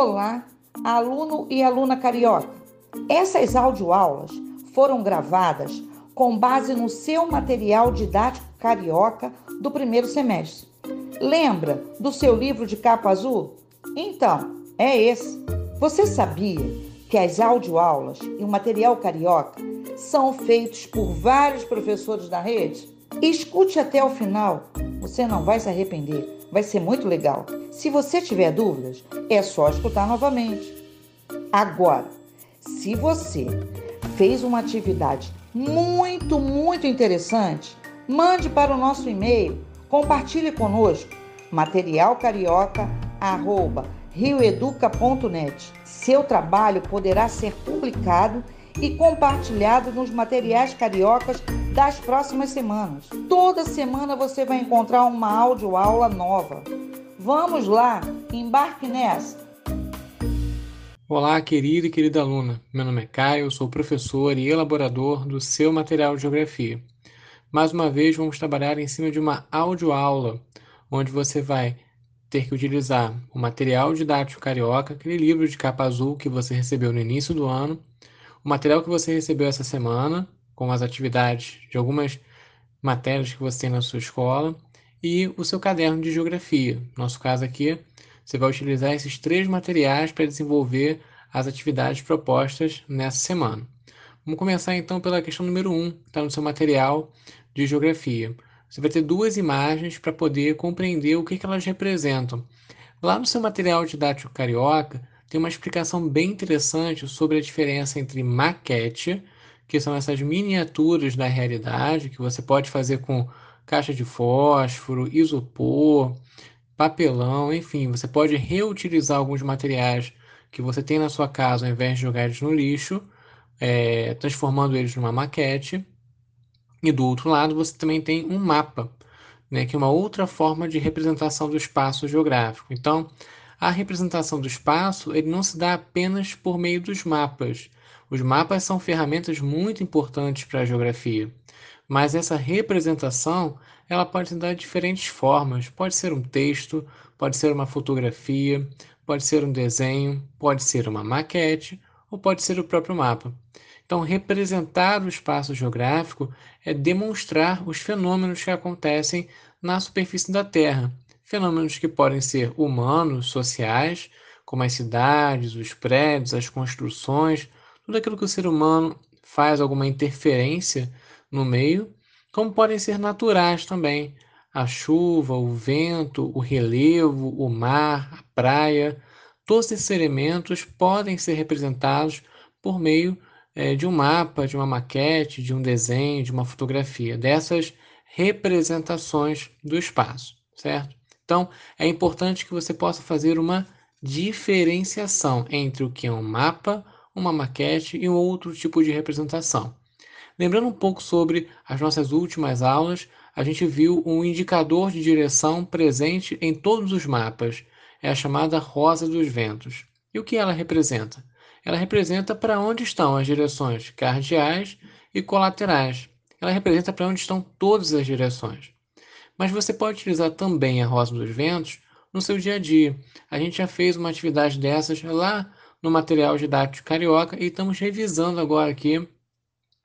Olá, aluno e aluna carioca. Essas audioaulas foram gravadas com base no seu material didático carioca do primeiro semestre. Lembra do seu livro de capa azul? Então, é esse. Você sabia que as audioaulas e o material carioca são feitos por vários professores da rede? Escute até o final, você não vai se arrepender, vai ser muito legal. Se você tiver dúvidas, é só escutar novamente. Agora, se você fez uma atividade muito, muito interessante, mande para o nosso e-mail, compartilhe conosco materialcarioca@rioeduca.net. Seu trabalho poderá ser publicado e compartilhado nos materiais cariocas das próximas semanas. Toda semana você vai encontrar uma aula nova. Vamos lá, embarque nessa! Olá, querida e querida aluna. Meu nome é Caio, sou professor e elaborador do seu material de geografia. Mais uma vez, vamos trabalhar em cima de uma audioaula, onde você vai ter que utilizar o material didático carioca, aquele livro de capa azul que você recebeu no início do ano, o material que você recebeu essa semana, com as atividades de algumas matérias que você tem na sua escola, e o seu caderno de geografia. No nosso caso aqui, você vai utilizar esses três materiais para desenvolver as atividades propostas nessa semana. Vamos começar então pela questão número 1, um, que está no seu material de geografia. Você vai ter duas imagens para poder compreender o que, que elas representam. Lá no seu material didático carioca, tem uma explicação bem interessante sobre a diferença entre maquete, que são essas miniaturas da realidade, que você pode fazer com caixa de fósforo, isopor, papelão, enfim, você pode reutilizar alguns materiais que você tem na sua casa ao invés de jogar eles no lixo, é, transformando eles numa maquete. E do outro lado você também tem um mapa, né, que é uma outra forma de representação do espaço geográfico. Então, a representação do espaço ele não se dá apenas por meio dos mapas. Os mapas são ferramentas muito importantes para a geografia, mas essa representação ela pode dar diferentes formas. Pode ser um texto, pode ser uma fotografia, pode ser um desenho, pode ser uma maquete ou pode ser o próprio mapa. Então, representar o espaço geográfico é demonstrar os fenômenos que acontecem na superfície da Terra fenômenos que podem ser humanos, sociais, como as cidades, os prédios, as construções, tudo aquilo que o ser humano faz alguma interferência no meio, como podem ser naturais também, a chuva, o vento, o relevo, o mar, a praia, todos esses elementos podem ser representados por meio é, de um mapa, de uma maquete, de um desenho, de uma fotografia, dessas representações do espaço, certo? Então, é importante que você possa fazer uma diferenciação entre o que é um mapa, uma maquete e um outro tipo de representação. Lembrando um pouco sobre as nossas últimas aulas, a gente viu um indicador de direção presente em todos os mapas. É a chamada rosa dos ventos. E o que ela representa? Ela representa para onde estão as direções cardeais e colaterais. Ela representa para onde estão todas as direções. Mas você pode utilizar também a rosa dos ventos no seu dia a dia. A gente já fez uma atividade dessas lá no material didático carioca e estamos revisando agora aqui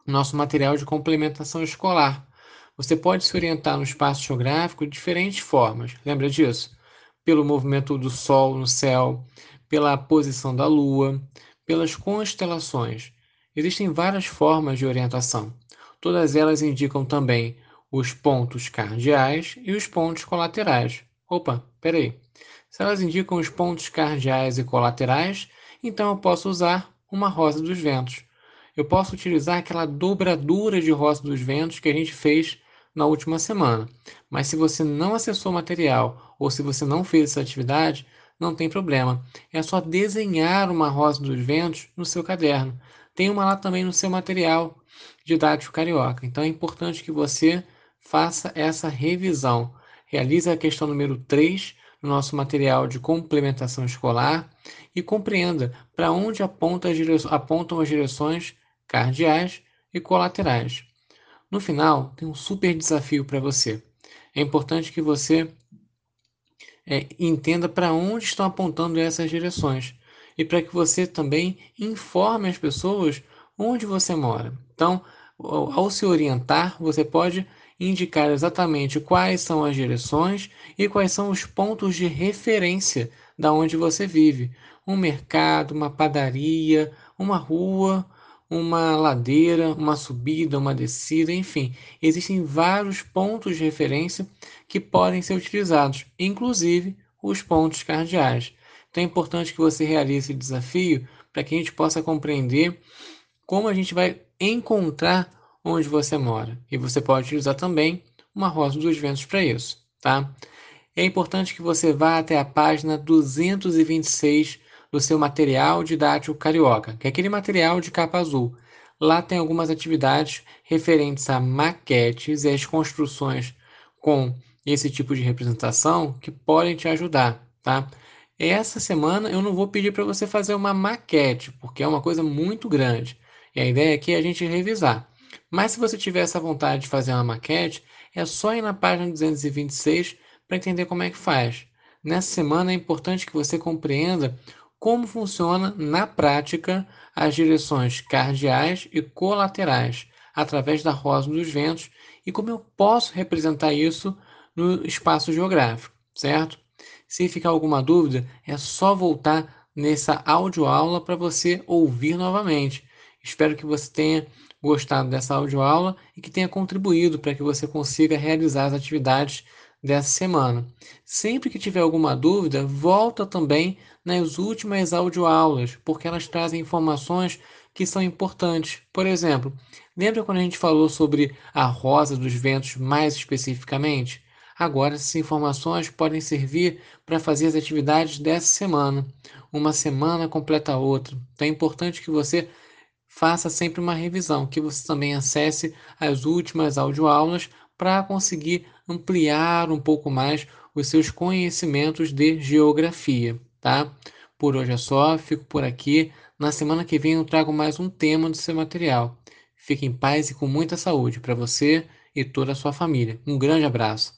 nosso material de complementação escolar. Você pode se orientar no espaço geográfico de diferentes formas. Lembra disso? Pelo movimento do Sol no céu, pela posição da Lua, pelas constelações. Existem várias formas de orientação. Todas elas indicam também os pontos cardeais e os pontos colaterais. Opa, peraí. Se elas indicam os pontos cardeais e colaterais, então eu posso usar uma rosa dos ventos. Eu posso utilizar aquela dobradura de rosa dos ventos que a gente fez na última semana. Mas se você não acessou o material ou se você não fez essa atividade, não tem problema. É só desenhar uma rosa dos ventos no seu caderno. Tem uma lá também no seu material didático carioca. Então é importante que você faça essa revisão. Realize a questão número 3 no nosso material de complementação escolar e compreenda para onde aponta as apontam as direções cardeais e colaterais. No final, tem um super desafio para você. É importante que você é, entenda para onde estão apontando essas direções. e para que você também informe as pessoas onde você mora. Então, ao se orientar, você pode indicar exatamente quais são as direções e quais são os pontos de referência da onde você vive. Um mercado, uma padaria, uma rua, uma ladeira, uma subida, uma descida, enfim, existem vários pontos de referência que podem ser utilizados, inclusive os pontos cardeais. Então é importante que você realize esse desafio para que a gente possa compreender como a gente vai encontrar onde você mora. E você pode utilizar também uma rosa dos ventos para isso, tá? É importante que você vá até a página 226 do seu material didático carioca, que é aquele material de capa azul. Lá tem algumas atividades referentes a maquetes e as construções com esse tipo de representação que podem te ajudar, tá? Essa semana eu não vou pedir para você fazer uma maquete, porque é uma coisa muito grande. E a ideia aqui é a gente revisar. Mas se você tiver essa vontade de fazer uma maquete, é só ir na página 226 para entender como é que faz. Nessa semana é importante que você compreenda como funciona na prática as direções cardeais e colaterais através da rosa dos ventos e como eu posso representar isso no espaço geográfico, certo? Se ficar alguma dúvida, é só voltar nessa audioaula para você ouvir novamente. Espero que você tenha gostado dessa audioaula e que tenha contribuído para que você consiga realizar as atividades dessa semana. Sempre que tiver alguma dúvida, volta também nas últimas audioaulas, porque elas trazem informações que são importantes. Por exemplo, lembra quando a gente falou sobre a rosa dos ventos mais especificamente? Agora, essas informações podem servir para fazer as atividades dessa semana. Uma semana completa a outra. Então é importante que você faça sempre uma revisão, que você também acesse as últimas audioaulas para conseguir ampliar um pouco mais os seus conhecimentos de geografia, tá? Por hoje é só, fico por aqui. Na semana que vem eu trago mais um tema do seu material. Fique em paz e com muita saúde para você e toda a sua família. Um grande abraço.